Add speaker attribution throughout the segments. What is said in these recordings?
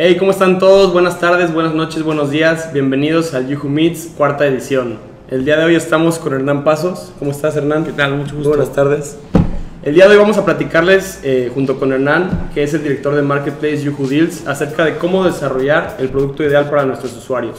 Speaker 1: Hey, ¿cómo están todos? Buenas tardes, buenas noches, buenos días. Bienvenidos al Yuhu Meets, cuarta edición. El día de hoy estamos con Hernán Pasos. ¿Cómo estás, Hernán?
Speaker 2: ¿Qué tal? Mucho gusto.
Speaker 1: Buenas tardes. El día de hoy vamos a platicarles eh, junto con Hernán, que es el director de Marketplace Yuhu Deals, acerca de cómo desarrollar el producto ideal para nuestros usuarios.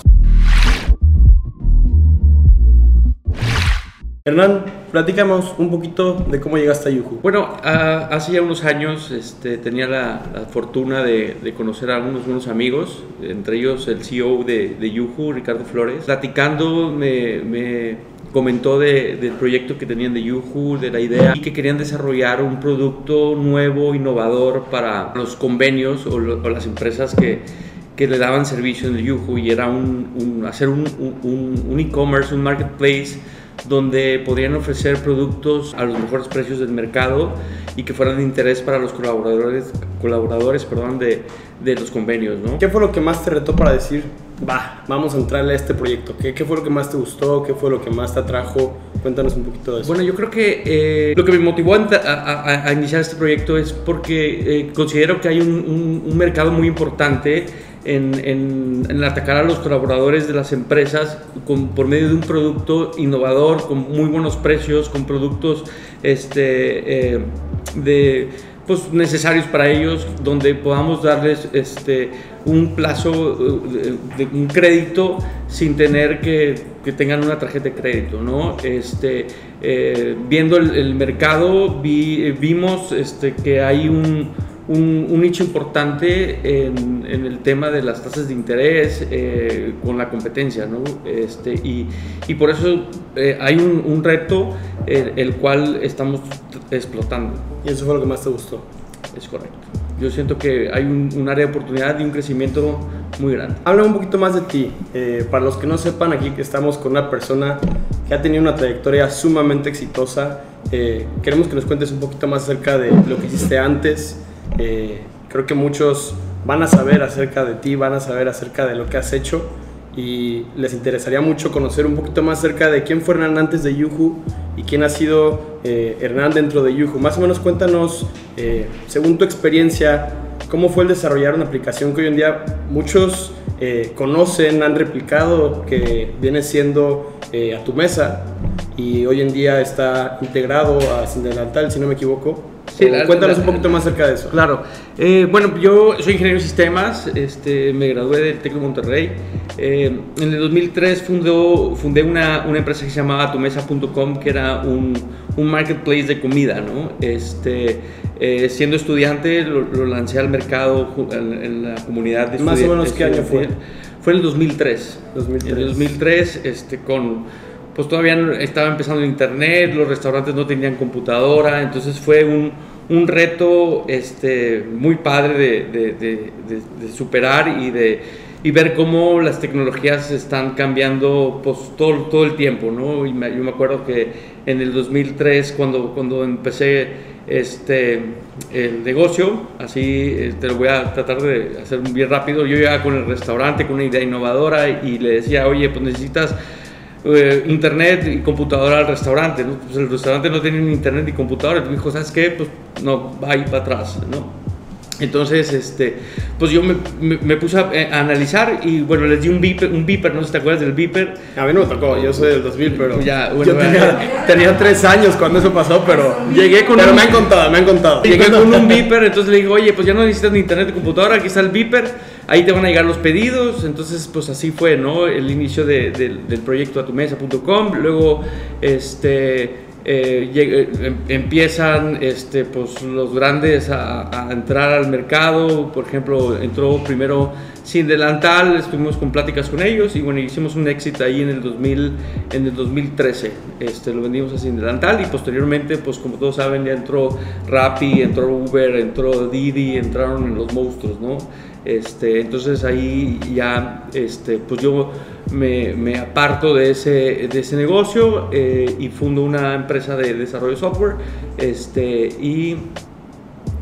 Speaker 1: Hernán, platícanos un poquito de cómo llegaste a Yuhu.
Speaker 2: Bueno, ah, hace ya unos años este, tenía la, fortuna de, conocer a algunos buenos amigos, entre ellos el CEO de, de Yuhu, Ricardo Flores. Platicando me, me comentó de- del proyecto que tenían de Yuhu, de la idea, y que querían desarrollar un producto nuevo, innovador para los convenios o, las empresas que, le daban servicio en el Yuhu, y era hacer un e-commerce, un marketplace donde podrían ofrecer productos a los mejores precios del mercado y que fueran de interés para los colaboradores, colaboradores perdón, de, de los convenios. ¿no?
Speaker 1: ¿Qué fue lo que más te retó para decir, va, vamos a entrarle a este proyecto? ¿Qué, qué fue lo que más te gustó? ¿Qué fue lo que más te atrajo? Cuéntanos un poquito de eso.
Speaker 2: Bueno, yo creo que eh, lo que me motivó a, a- a- iniciar este proyecto es porque eh, considero que hay un, un- un mercado muy importante en, atacar a los colaboradores de las empresas con- por medio de un producto innovador, con muy buenos precios, con productos este, eh, de, pues, necesarios para ellos, donde podamos darles este, un plazo eh, de, un crédito sin tener que, que tengan una tarjeta de crédito, ¿no? Este, eh, viendo el, el mercado, vi- vimos este, que hay un, un, un nicho importante en, en el tema de las tasas de interés eh, con la competencia, ¿no? Este, y, y por eso eh, hay un, un reto el, el cual estamos explotando.
Speaker 1: Y eso fue lo que más te gustó.
Speaker 2: Es correcto. Yo siento que hay un, un área de oportunidad y un crecimiento muy grande.
Speaker 1: Habla un poquito más de ti. Eh, para los que no sepan, aquí que estamos con una persona que ha tenido una trayectoria sumamente exitosa. Eh, queremos que nos cuentes un poquito más acerca de lo que hiciste antes. Eh, creo que muchos van a saber acerca de ti, van a saber acerca de lo que has hecho y les interesaría mucho conocer un poquito más acerca de quién fue Hernán antes de Yuhu y quién ha sido eh, Hernán dentro de Yuhu. Más o menos cuéntanos, eh, según tu experiencia, cómo fue el desarrollar una aplicación que hoy en día muchos eh, conocen, han replicado, que viene siendo eh, a tu mesa y hoy en día está integrado a Sindelantal, si no me equivoco.
Speaker 2: Sí,
Speaker 1: O
Speaker 2: la-
Speaker 1: cuéntanos
Speaker 2: la-
Speaker 1: un poquito más acerca de eso.
Speaker 2: Claro. Eh, bueno, yo soy ingeniero de sistemas, este, me gradué del TEC de Monterrey. Eh, en el 2003 fundó, fundé una, una empresa que se llamaba tumesa.com, que era un, un marketplace de comida, ¿no? Este, eh, siendo estudiante lo, lo lancé al mercado en, en la comunidad de
Speaker 1: Más o menos, ¿qué año fue?
Speaker 2: Fue en el 2003.
Speaker 1: 2003.
Speaker 2: En el 2003, este, con, pues todavía estaba empezando el internet, los restaurantes no tenían computadora, entonces fue un, un reto este, muy padre de, de- superar y de y ver cómo las tecnologías están cambiando pues, todo, el tiempo, ¿no? Yo me acuerdo que en el 2003, cuando, cuando empecé este, el negocio, así eh, te lo voy a tratar de hacer bien rápido, yo llegaba con el restaurante con una idea innovadora y, le decía, oye, pues necesitas eh, internet y computadora al restaurante, ¿no? Pues el restaurante no tenía ni internet ni computadora, y me dijo, ¿sabes qué? Pues no, va ahí para atrás, ¿no? Entonces, este, pues yo me, me- me puse a, eh, a analizar y bueno, les di un beeper, un beeper, no sé si te acuerdas del beeper.
Speaker 1: A mí no me tocó, yo soy del 2000, pero
Speaker 2: Ya, bueno,
Speaker 1: yo tenía, tenía tres años cuando eso pasó, pero
Speaker 2: Llegué con
Speaker 1: pero
Speaker 2: un-
Speaker 1: me han contado, me han contado.
Speaker 2: Llegué con un beeper, entonces le digo, oye, pues ya no necesitas ni internet ni computadora, aquí está el beeper, ahí te van a llegar los pedidos. Entonces, pues así fue, ¿no? El inicio de- del- proyecto atumesa.com. Luego, este. eh, em- empiezan este, pues, los grandes a, a entrar al mercado. Por ejemplo, entró primero Sin Delantal, estuvimos con pláticas con ellos y bueno, hicimos un éxito ahí en el, 2000, en el 2013. Este, lo vendimos a Sin Delantal y posteriormente, pues como todos saben, ya entró Rappi, entró Uber, entró Didi, entraron los monstruos, ¿no? Este, entonces ahí ya, este, pues yo me, me aparto de ese, de ese negocio eh, y fundo una empresa de desarrollo de software este, y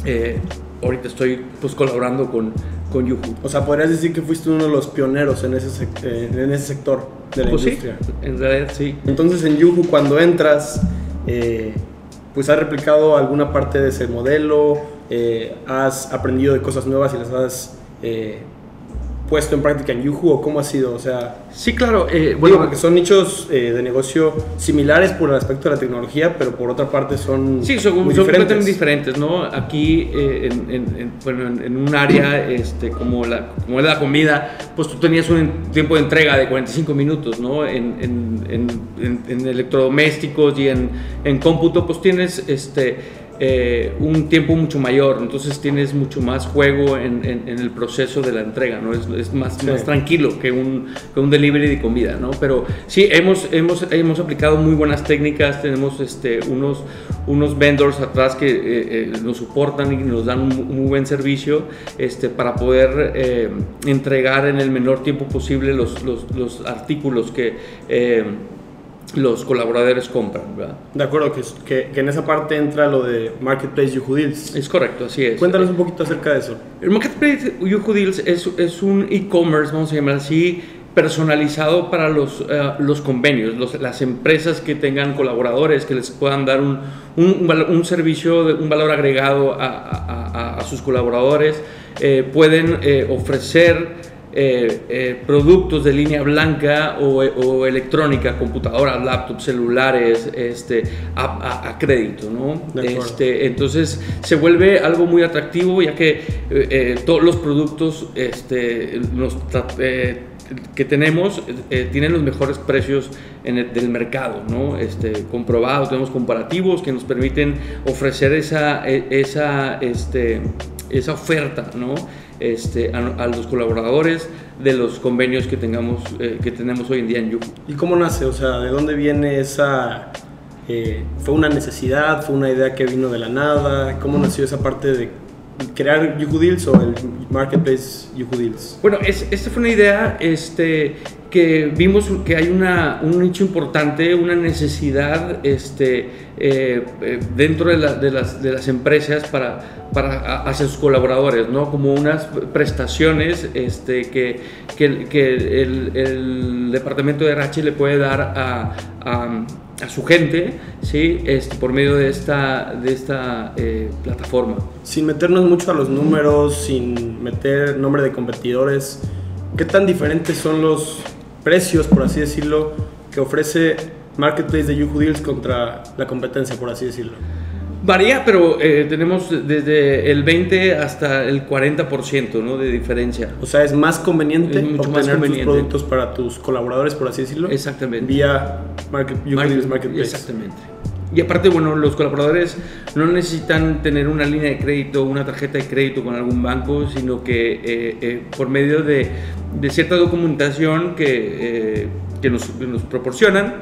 Speaker 2: eh, ahorita estoy pues colaborando con, con Yuhu.
Speaker 1: O sea, podrías decir que fuiste uno de los pioneros en ese, eh, en ese sector de la
Speaker 2: Pues sí,
Speaker 1: industria.
Speaker 2: en realidad sí.
Speaker 1: Entonces en Yuhu cuando entras, eh, pues has replicado alguna parte de ese modelo, has aprendido de cosas nuevas y las has eh, puesto en práctica en Yuhu o cómo ha sido? O sea,
Speaker 2: Sí, claro. eh,
Speaker 1: bueno, porque son nichos eh, de negocio similares por el aspecto de la tecnología, pero por otra parte son
Speaker 2: Sí, son,
Speaker 1: muy
Speaker 2: son
Speaker 1: diferentes.
Speaker 2: completamente diferentes, ¿no? Aquí, eh, en, en- en- bueno, en, un área este, como, la, como la comida, pues tú tenías un tiempo de entrega de 45 minutos, ¿no? En electrodomésticos y en, en cómputo, pues tienes este, eh, un tiempo mucho mayor, entonces tienes mucho más juego en, en- en el proceso de la entrega, ¿no? Es, es más,
Speaker 1: Sí.
Speaker 2: más tranquilo que un, que un delivery de comida, ¿no? Pero sí, hemos, hemos, hemos aplicado muy buenas técnicas, tenemos este, unos, unos vendors atrás que eh, eh, nos soportan y nos dan un muy buen servicio este, para poder entregar en el menor tiempo posible los, los, los artículos que los colaboradores compran, ¿verdad?
Speaker 1: De acuerdo, que, que, que en esa parte entra lo de Marketplace Yuhu Deals.
Speaker 2: Es correcto, así es.
Speaker 1: Cuéntanos un poquito acerca de eso.
Speaker 2: El Marketplace Yuhu Deals es, es un e-commerce, vamos a llamar así, personalizado para los, eh, los convenios, los- las empresas que tengan colaboradores, que les puedan dar un, un, un val- un servicio, de- un valor agregado a, a- a- a sus colaboradores, eh, pueden eh, ofrecer eh, eh, productos de línea blanca o, o electrónica, computadoras, laptops, celulares, este, a, a- a crédito, ¿no? Este, entonces se vuelve algo muy atractivo ya que eh, todos los productos este, que tenemos tienen los mejores precios en el, del mercado, ¿no? Este, comprobados, tenemos comparativos que nos permiten ofrecer esa, e- esa, este, esa oferta, ¿no? Este, a, los colaboradores de los convenios que, tengamos, eh, que tenemos hoy en día en Yuhu.
Speaker 1: ¿Y cómo nace? O sea, ¿de dónde viene esa... eh, ¿Fue una necesidad? ¿Fue una idea que vino de la nada? ¿Cómo nació esa parte de crear Yuhu Deals o el Marketplace Yuhu Deals?
Speaker 2: Bueno, es, esta fue una idea este, que vimos que hay una, un nicho importante, una necesidad este, eh, eh, dentro de, la- de las, de las empresas para, para hacia sus colaboradores, ¿no? Como unas prestaciones este, que, que, el, departamento de RH le puede dar a- a su gente, ¿sí? Este, por medio de esta, de esta eh, plataforma.
Speaker 1: Sin meternos mucho a los números, sin meter nombre de competidores, ¿qué tan diferentes son los precios, por así decirlo, que ofrece Marketplace de Yuhu Deals contra la competencia, por así decirlo?
Speaker 2: Varía, pero eh, tenemos desde el 20 hasta el 40% ¿no? de diferencia.
Speaker 1: O sea, es más conveniente
Speaker 2: Es mucho más conveniente.
Speaker 1: tus productos para tus colaboradores, por así decirlo,
Speaker 2: Exactamente.
Speaker 1: vía Market,
Speaker 2: Market-
Speaker 1: Marketplace.
Speaker 2: Exactamente. Y aparte, bueno, los colaboradores no necesitan tener una línea de crédito, una tarjeta de crédito con algún banco, sino que eh, eh, por medio de, de cierta documentación que, eh, que nos, que nos proporcionan,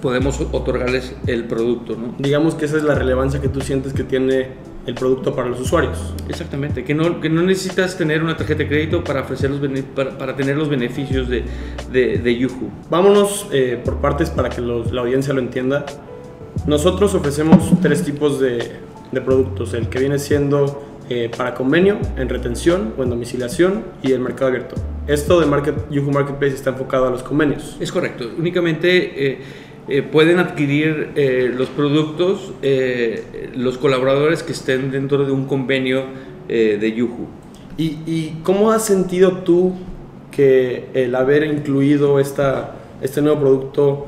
Speaker 2: podemos otorgarles el producto, ¿no?
Speaker 1: Digamos que esa es la relevancia que tú sientes que tiene el producto para los usuarios.
Speaker 2: Exactamente, que no, que no necesitas tener una tarjeta de crédito para, ofrecer los para, para tener los beneficios de, de, de Yuhu.
Speaker 1: Vámonos eh, por partes para que los- la audiencia lo entienda. Nosotros ofrecemos tres tipos de, de productos, el que viene siendo eh, para convenio, en retención o en domiciliación y el mercado abierto. Esto de Market, Yuhu Marketplace está enfocado a los convenios.
Speaker 2: Es correcto, únicamente eh, eh, pueden adquirir eh, los productos eh, los colaboradores que estén dentro de un convenio de Yuhu.
Speaker 1: ¿Y, y cómo has sentido tú que el haber incluido esta, este nuevo producto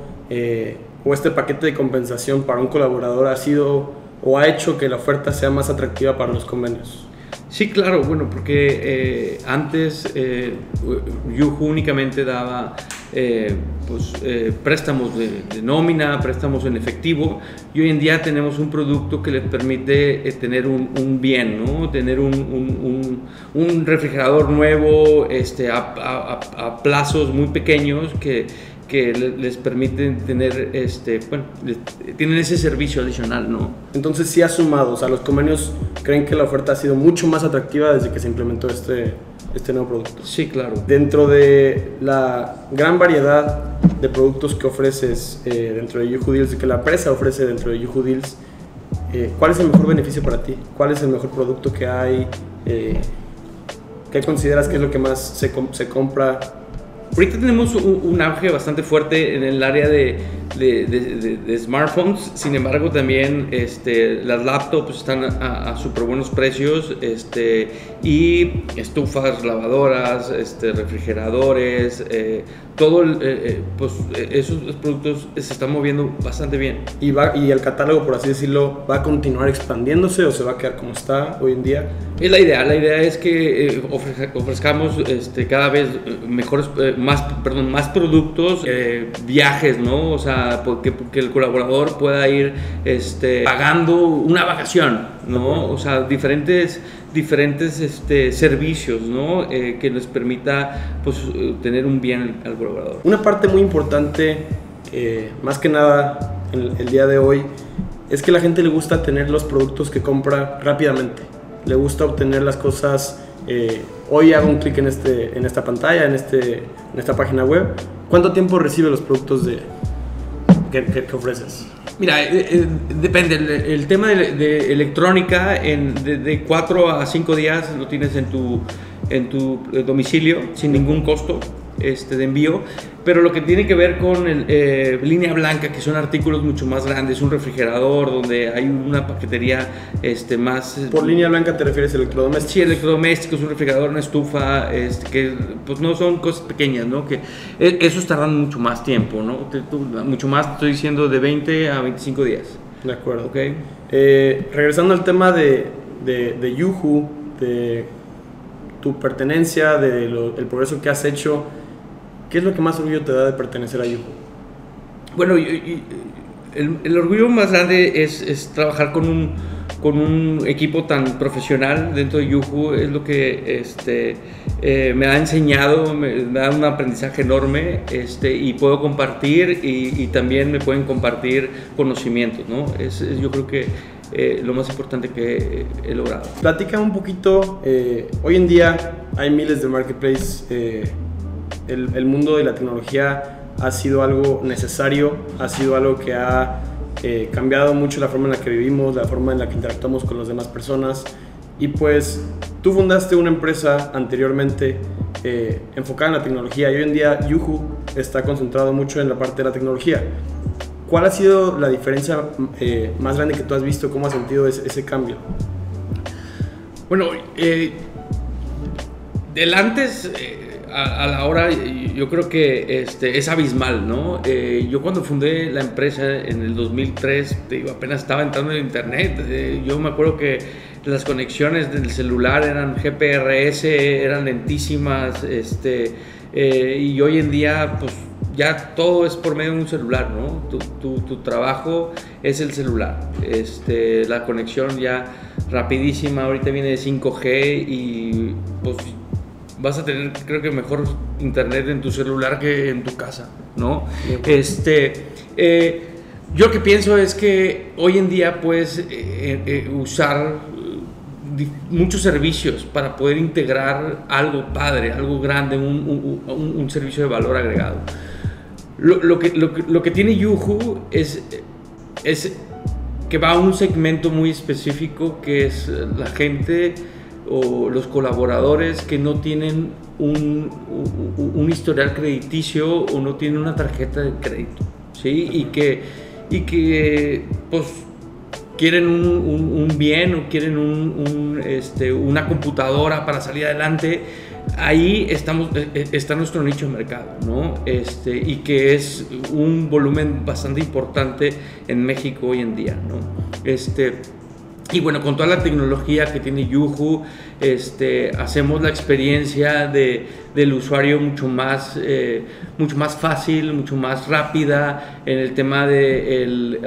Speaker 1: o este paquete de compensación para un colaborador ha sido o ha hecho que la oferta sea más atractiva para los convenios?
Speaker 2: Sí, claro, bueno, porque antes Yuhu únicamente daba eh, pues, eh, préstamos de, de nómina, préstamos en efectivo, y hoy en día tenemos un producto que les permite eh, tener un, un bien, ¿no? Tener un, un- un- refrigerador nuevo este, a, a- a- plazos muy pequeños que, que le- les permiten tener, este, bueno, les- tienen ese servicio adicional, ¿no?
Speaker 1: Entonces sí ha sumado, o sea, los convenios creen que la oferta ha sido mucho más atractiva desde que se implementó este, este nuevo producto.
Speaker 2: Sí, claro.
Speaker 1: Dentro de la gran variedad de productos que ofreces eh, dentro de Yuhu Deals, que la empresa ofrece dentro de Yuhu Deals, eh, ¿cuál es el mejor beneficio para ti? ¿Cuál es el mejor producto que hay? Eh, ¿Qué consideras que es lo que más se, com- se compra
Speaker 2: Ahorita tenemos un, auge bastante fuerte en el área de, smartphones, sin embargo también este, las laptops están a, a súper buenos precios este, y estufas, lavadoras, este, refrigeradores, eh, todo, eh, eh, pues esos productos se están moviendo bastante bien.
Speaker 1: ¿Y, va, ¿Y el catálogo, por así decirlo, va a continuar expandiéndose o se va a quedar como está hoy en día?
Speaker 2: Es la idea, la idea es que ofrezcamos este, cada vez mejores, más, perdón, más productos, viajes, ¿no? O sea, porque, porque el colaborador pueda ir este, pagando una vacación, ¿no? O sea, diferentes diferentes este, servicios ¿no? Eh, que nos permita pues, tener un bien al colaborador.
Speaker 1: Una parte muy importante, eh, más que nada el, el, día de hoy, es que la gente le gusta tener los productos que compra rápidamente. Le gusta obtener las cosas. Eh, hoy hago un clic en, este, en esta pantalla, en, este, en esta página web. ¿Cuánto tiempo recibe los productos de, que, que ofreces?
Speaker 2: Mira, eh, eh, depende. El, tema de, electrónica, en, de 4 a 5 días lo tienes en tu, en tu eh, domicilio sin ningún costo este, de envío. Pero lo que tiene que ver con el, línea blanca, que son artículos mucho más grandes, un refrigerador donde hay una paquetería este, más...
Speaker 1: Por línea blanca te refieres a electrodomésticos.
Speaker 2: Sí, electrodomésticos, un refrigerador, una estufa, este, que pues no son cosas pequeñas, ¿no? Que e, esos tardan mucho más tiempo, ¿no? Mucho más, estoy diciendo, de 20 a 25 días.
Speaker 1: De acuerdo. ok Eh, regresando al tema de, de, de Yuhu, de tu pertenencia, del de progreso que has hecho, ¿qué es lo que más orgullo te da de pertenecer a Yuhu?
Speaker 2: Bueno, el, el, orgullo más grande es, es trabajar con un, con un equipo tan profesional dentro de Yuhu es lo que este, eh, me ha enseñado, me, da un aprendizaje enorme este, y puedo compartir y, y, también me pueden compartir conocimientos, ¿no? Es, yo creo que eh, lo más importante que he logrado.
Speaker 1: Platica un poquito, eh, hoy en día hay miles de marketplaces, eh, el, el mundo de la tecnología ha sido algo necesario, ha sido algo que ha eh, cambiado mucho la forma en la que vivimos, la forma en la que interactuamos con las demás personas. Y pues tú fundaste una empresa anteriormente eh, enfocada en la tecnología y hoy en día Yuhu está concentrado mucho en la parte de la tecnología. ¿Cuál ha sido la diferencia eh, más grande que tú has visto? ¿Cómo has sentido ese, ese cambio?
Speaker 2: Bueno, eh, del antes a, la hora, yo creo que este, es abismal, ¿no? Eh, yo cuando fundé la empresa en el 2003, digo, apenas estaba entrando en internet. Eh, yo me acuerdo que las conexiones del celular eran GPRS, eran lentísimas, este, eh, y hoy en día, pues ya todo es por medio de un celular, ¿no? Tu, tu, trabajo es el celular. Este, la conexión ya rapidísima, ahorita viene de 5G y pues vas a tener, creo que mejor internet en tu celular que en tu casa, ¿no? Este, eh, yo lo que pienso es que hoy en día puedes eh, eh, usar muchos servicios para poder integrar algo padre, algo grande, un, un, un servicio de valor agregado. Lo, lo, que, lo, que, lo que tiene Yuhu es, es que va a un segmento muy específico que es la gente o los colaboradores que no tienen un, un, historial crediticio o no tienen una tarjeta de crédito, ¿sí? Y que, y que pues quieren un, un bien o quieren este, una computadora para salir adelante, ahí estamos, e, e, está nuestro nicho de mercado, ¿no? Este, y que es un volumen bastante importante en México hoy en día, ¿no? Este, y bueno, con toda la tecnología que tiene Yuhu, este, hacemos la experiencia de, del usuario mucho más, eh, mucho más fácil, mucho más rápida en el tema del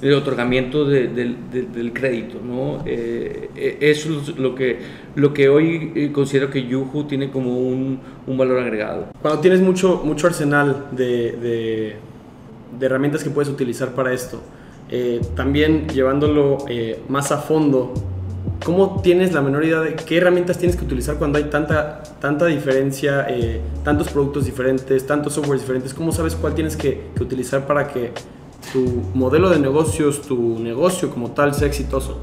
Speaker 2: de otorgamiento de, del crédito. ¿no? Eh, eh, eso es lo que, lo que hoy considero que Yuhu tiene como un, un valor agregado.
Speaker 1: Cuando tienes mucho, mucho arsenal de, de herramientas que puedes utilizar para esto, eh, también llevándolo eh, más a fondo, ¿cómo tienes la menor idea de qué herramientas tienes que utilizar cuando hay tanta, tanta diferencia, eh, tantos productos diferentes, tantos softwares diferentes? ¿Cómo sabes cuál tienes que, utilizar para que tu modelo de negocios, tu negocio como tal, sea exitoso?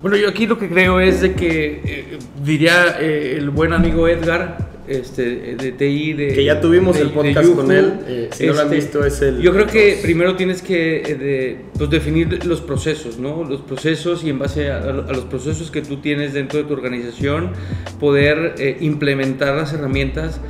Speaker 2: Bueno, yo aquí lo que creo es de que, diría el buen amigo Edgar, este, de TI. De,
Speaker 1: que ya tuvimos
Speaker 2: de-
Speaker 1: el podcast
Speaker 2: Yuhu.
Speaker 1: con él. eh, si no lo han
Speaker 2: Este,
Speaker 1: visto, es el.
Speaker 2: Yo creo que primero tienes que eh, de, pues, definir los procesos, ¿no? Los procesos y en base a, a los procesos que tú tienes dentro de tu organización, poder eh, implementar las herramientas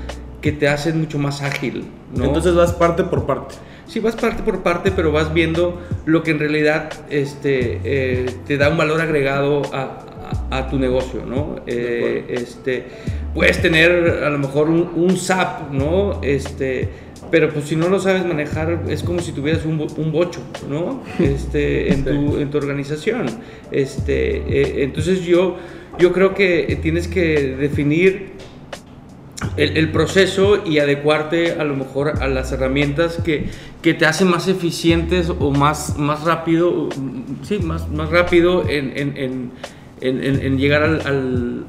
Speaker 2: que te hacen mucho más ágil, ¿no?
Speaker 1: Entonces vas parte por parte.
Speaker 2: Sí, vas parte por parte, pero vas viendo lo que en realidad este, eh, te da un valor agregado a, a- tu negocio, ¿no? Eh, este, puedes tener a lo mejor un, un SAP, ¿no? Este, pero pues si no lo sabes manejar es como si tuvieras un, bo- un bocho, ¿no? Este, en, tu, en tu organización. Este, eh, entonces yo, yo creo que tienes que definir el, el proceso y adecuarte a lo mejor a las herramientas que, que te hacen más eficientes o más, más rápido, mm, sí, más, más rápido en, en, en, en- llegar al,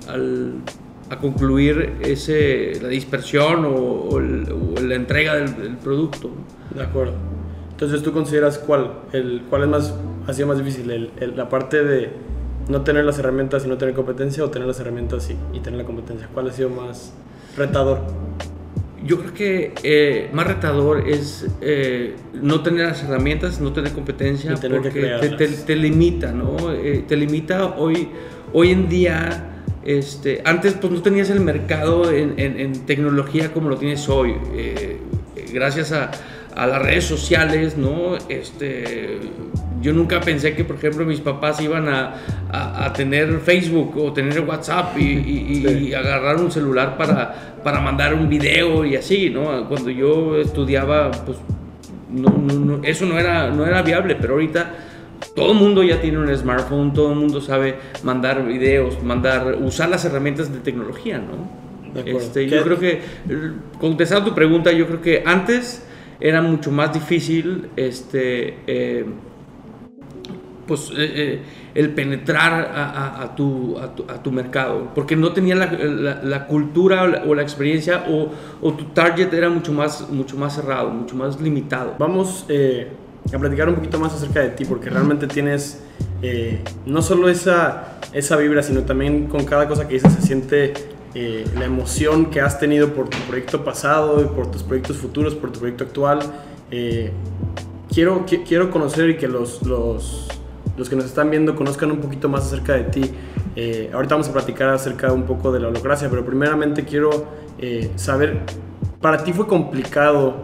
Speaker 2: a concluir ese, la dispersión o, la entrega del, del producto.
Speaker 1: De acuerdo. Entonces, ¿tú consideras cuál? El, ¿Cuál es más, ha sido más difícil? El- ¿La parte de no tener las herramientas y no tener competencia o tener las herramientas y, y tener la competencia? ¿Cuál ha sido más retador?
Speaker 2: Yo creo que eh, más retador es eh, no tener las herramientas, no tener competencia,
Speaker 1: tener
Speaker 2: porque te, te-
Speaker 1: crearlas.
Speaker 2: te limita, ¿no? Eh, te limita hoy, hoy en día. Este, antes pues no tenías el mercado en, en- en tecnología como lo tienes hoy. Eh, gracias a, a las redes sociales, ¿no? Este, yo nunca pensé que, por ejemplo, mis papás iban a, a- a tener Facebook o tener WhatsApp y, y- y-
Speaker 1: Sí.
Speaker 2: y agarrar un celular para, para mandar un video y así, ¿no? Cuando yo estudiaba, pues no, no- no- eso no era, no era viable, pero ahorita todo el mundo ya tiene un smartphone, todo el mundo sabe mandar videos, mandar, usar las herramientas de tecnología, ¿no?
Speaker 1: De acuerdo.
Speaker 2: Este,
Speaker 1: ¿Qué-
Speaker 2: yo creo que, contestando tu pregunta, yo creo que antes era mucho más difícil, este, eh, pues, eh, eh, el penetrar a, a- a tu, a, tu, mercado, porque no tenía la, la- cultura o la, experiencia o, tu target era mucho más, mucho más cerrado, mucho más limitado.
Speaker 1: Vamos eh, a platicar un poquito más acerca de ti, porque realmente tienes no solo esa, esa vibra, sino también con cada cosa que dices se siente la emoción que has tenido por tu proyecto pasado, y por tus proyectos futuros, por tu proyecto actual. Quiero, qui- quiero conocer y que los, los que nos están viendo conozcan un poquito más acerca de ti. Eh, ahorita vamos a platicar acerca un poco de la holocracia, pero primeramente quiero eh, saber, para ti fue complicado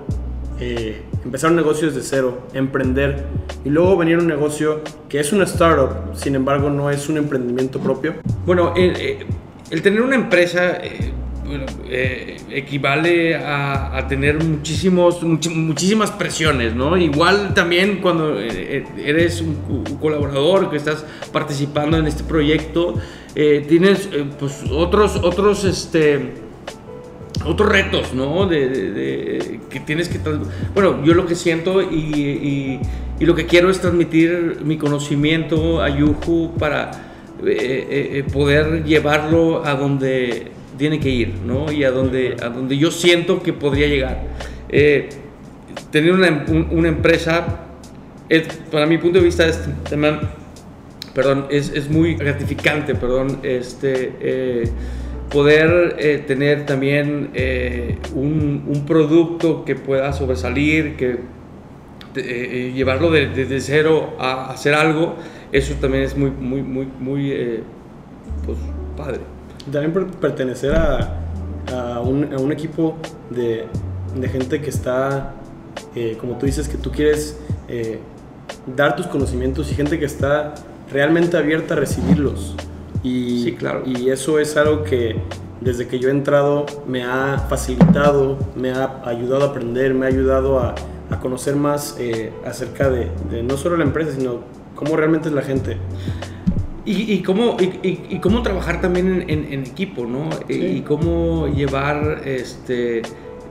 Speaker 1: eh, empezar un negocio desde cero, emprender y luego venir a un negocio que es una startup, sin embargo no es un emprendimiento propio.
Speaker 2: Bueno, el, el tener una empresa eh, equivale a, tener muchísimos, muchísimas presiones, ¿no? Igual también cuando eh, eh, eres un, colaborador que estás participando en este proyecto, tienes pues otros, otros, este otros retos, ¿no? De, que tienes que... Bueno, yo lo que siento y, lo que quiero es transmitir mi conocimiento a Yuhu para eh, eh, poder llevarlo a donde tiene que ir, ¿no? Y a donde, a yo siento que podría llegar. Eh, tener una, em- un- una empresa, es, para mi punto de vista, es perdón, es, es muy gratificante, perdón, este, eh, poder eh, tener también un, un producto que pueda sobresalir, que llevarlo de- desde cero a hacer algo, eso también es muy, muy, muy, muy, pues, padre.
Speaker 1: También per- pertenecer a, a un, a un equipo de, de gente que está, eh, como tú dices, que tú quieres eh, dar tus conocimientos y gente que está realmente abierta a recibirlos. Y,
Speaker 2: Sí, claro.
Speaker 1: y eso es algo que desde que yo he entrado me ha facilitado, me ha ayudado a aprender, me ha ayudado a, a conocer más eh, acerca de, de no solo la empresa, sino cómo realmente es la gente.
Speaker 2: Y, y cómo, y, cómo trabajar también en, en- en equipo, ¿no?
Speaker 1: Sí.
Speaker 2: Y cómo llevar, este,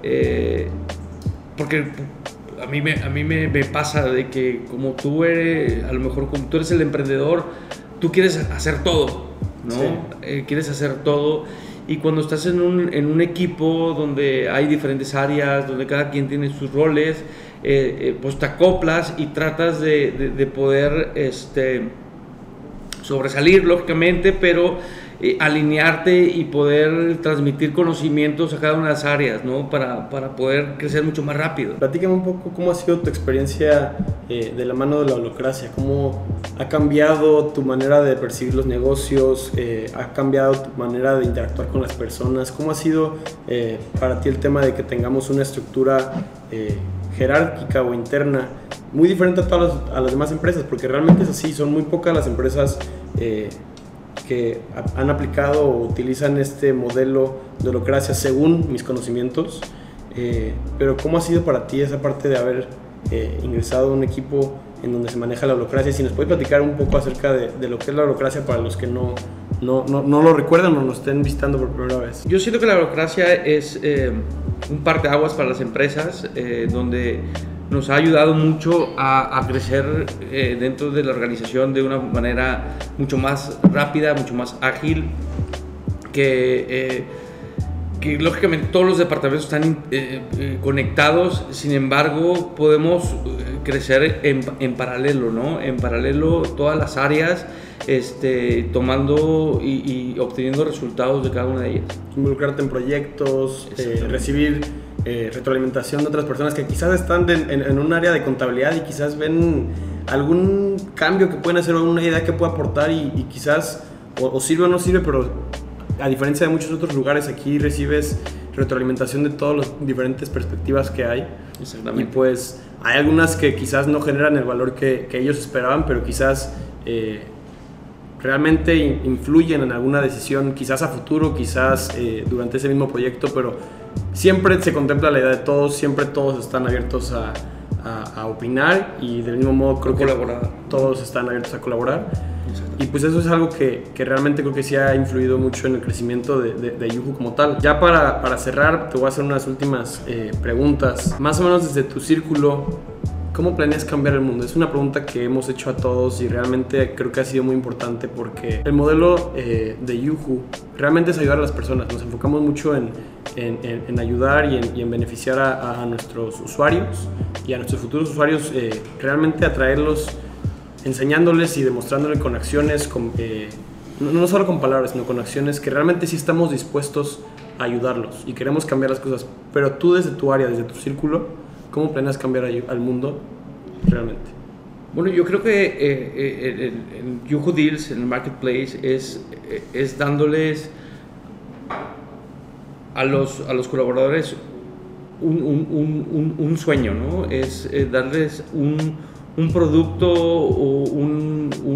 Speaker 2: eh, porque a mí, me, a mí me, me pasa de que como tú eres, a lo mejor como tú eres el emprendedor, tú quieres hacer todo, ¿no?
Speaker 1: Sí.
Speaker 2: Eh, quieres hacer todo. Y cuando estás en un, en un equipo donde hay diferentes áreas, donde cada quien tiene sus roles, eh, pues te acoplas y tratas de, de- de poder, este, sobresalir, lógicamente, pero eh, alinearte y poder transmitir conocimientos a cada una de las áreas, ¿no? Para, para poder crecer mucho más rápido.
Speaker 1: Platícame un poco cómo ha sido tu experiencia eh, de la mano de la holocracia, cómo ha cambiado tu manera de percibir los negocios, eh, ha cambiado tu manera de interactuar con las personas, cómo ha sido para ti el tema de que tengamos una estructura jerárquica o interna muy diferente a todas las, a las demás empresas, porque realmente es así, son muy pocas las empresas que han aplicado o utilizan este modelo de holocracia según mis conocimientos. Eh, pero ¿cómo ha sido para ti esa parte de haber eh, ingresado a un equipo en donde se maneja la holocracia? Si nos puedes platicar un poco acerca de, lo que es la holocracia para los que no, no, no, no, lo recuerdan o lo estén visitando por primera vez.
Speaker 2: Yo siento que la holocracia es eh, un par de aguas para las empresas, donde nos ha ayudado mucho a, crecer eh, dentro de la organización de una manera mucho más rápida, mucho más ágil, que, eh, que lógicamente todos los departamentos están eh, conectados, sin embargo podemos crecer en, en, paralelo, ¿no? En paralelo todas las áreas. Este, tomando y, y obteniendo resultados de cada una de ellas.
Speaker 1: Involucrarte en proyectos, recibir eh, retroalimentación de otras personas que quizás están en, un área de contabilidad y quizás ven algún cambio que pueden hacer o una idea que pueda aportar y, quizás o, sirve o no sirve, pero a diferencia de muchos otros lugares aquí recibes retroalimentación de todas las diferentes perspectivas que hay. Y pues hay algunas que quizás no generan el valor que, ellos esperaban, pero quizás eh, realmente influyen en alguna decisión, quizás a futuro, quizás eh, durante ese mismo proyecto, pero siempre se contempla la idea de todos, siempre todos están abiertos a, a, opinar y del mismo modo creo que todos están abiertos a colaborar. Y pues eso es algo que, que, realmente creo que sí ha influido mucho en el crecimiento de, de, Yuhu como tal. Ya para, para, cerrar, te voy a hacer unas últimas eh, preguntas. Más o menos desde tu círculo, ¿Cómo planeas cambiar el mundo? Es una pregunta que hemos hecho a todos y realmente creo que ha sido muy importante porque el modelo eh, de Yuhu realmente es ayudar a las personas. Nos enfocamos mucho en, en, ayudar y en, y en beneficiar a, nuestros usuarios y a nuestros futuros usuarios, eh, realmente atraerlos enseñándoles y demostrándoles con acciones, con, eh, no, no, solo con palabras, sino con acciones que realmente sí estamos dispuestos a ayudarlos y queremos cambiar las cosas. Pero tú desde tu área, desde tu círculo, ¿Cómo planeas cambiar al mundo realmente?
Speaker 2: Bueno, yo creo que eh, eh, en Yuhu Deals, el marketplace, es, eh, es dándoles a los, a los colaboradores un, un, un, un sueño, ¿no? Es darles un, producto o un,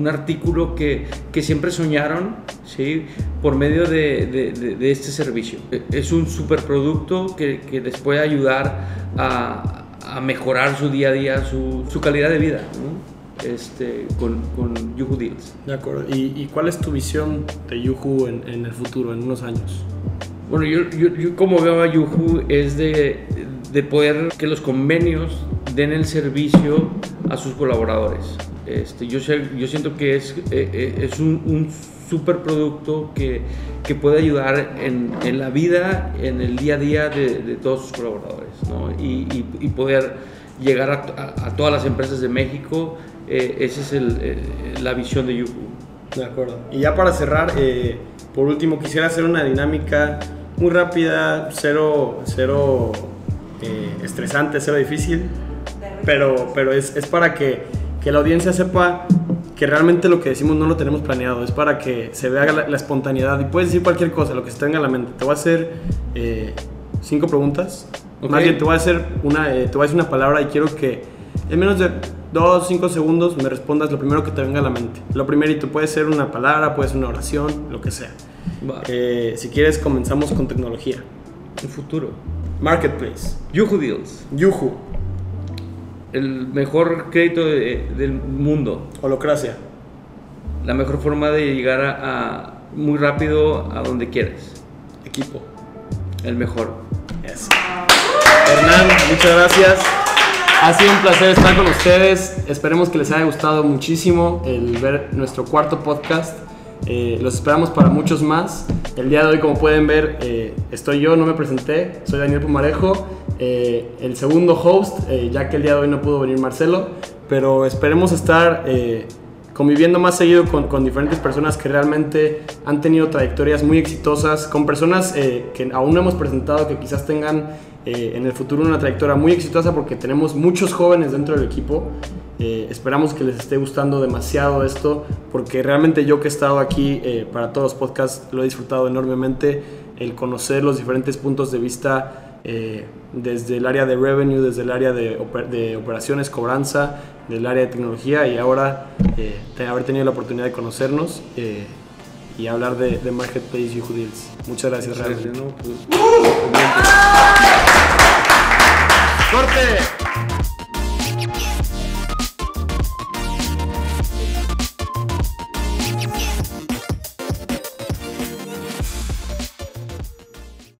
Speaker 2: artículo que, que, siempre soñaron, ¿sí? Por medio de, de, de este servicio. Es un superproducto que, que les puede ayudar a a mejorar su día a día, su, su calidad de vida, este, con, con Yuhu Deals.
Speaker 1: De acuerdo. ¿Y, ¿Y, cuál es tu visión de Yuhu en, en, el futuro, en unos años?
Speaker 2: Bueno, yo, yo, como veo a Yuhu es de, de, poder que los convenios den el servicio a sus colaboradores. Este, yo, yo siento que es, eh, eh, es un, un super producto que, que puede ayudar en, en, la vida, en el día a día de, de todos sus colaboradores ¿no? y, y, poder llegar a, a, todas las empresas de México. Eh, esa es el, eh, la visión de Yuhu.
Speaker 1: De acuerdo. Y ya para cerrar, eh, por último, quisiera hacer una dinámica muy rápida, cero, cero estresante, cero difícil, pero, pero es, es para que, que la audiencia sepa que realmente lo que decimos no lo tenemos planeado, es para que se vea la, espontaneidad y puedes decir cualquier cosa, lo que se tenga en la mente. Te voy a hacer eh, cinco preguntas. Más bien, te voy, a hacer una, eh, te voy a decir una palabra y quiero que en menos de dos, cinco segundos me respondas lo primero que te venga a la mente. Lo primerito puede ser una palabra, puede ser una oración, lo que sea. Eh, si quieres, comenzamos con tecnología.
Speaker 2: El futuro.
Speaker 1: Marketplace.
Speaker 2: Yuhu Deals.
Speaker 1: Yuhu
Speaker 2: el mejor crédito del mundo.
Speaker 1: Holocracia.
Speaker 2: La mejor forma de llegar a, muy rápido a donde quieres.
Speaker 1: Equipo.
Speaker 2: El mejor.
Speaker 1: Hernán, muchas gracias. Ha sido un placer estar con ustedes. Esperemos que les haya gustado muchísimo el ver nuestro cuarto podcast. Eh, los esperamos para muchos más. El día de hoy, como pueden ver, eh, estoy yo, no me presenté, soy Daniel Pumarejo, eh, el segundo host, ya que el día de hoy no pudo venir Marcelo, pero esperemos estar conviviendo más seguido con, diferentes personas que realmente han tenido trayectorias muy exitosas, con personas eh, que aún no hemos presentado, que quizás tengan eh, en el futuro una trayectoria muy exitosa porque tenemos muchos jóvenes dentro del equipo. Eh, esperamos que les esté gustando demasiado esto porque realmente yo que he estado aquí para todos los podcasts lo he disfrutado enormemente, el conocer los diferentes puntos de vista desde el área de revenue, desde el área de, de operaciones, cobranza, del área de tecnología y ahora eh, haber tenido la oportunidad de conocernos eh, y hablar de, de Marketplace y Deals. Muchas gracias, realmente. No, pues, ¡Corte!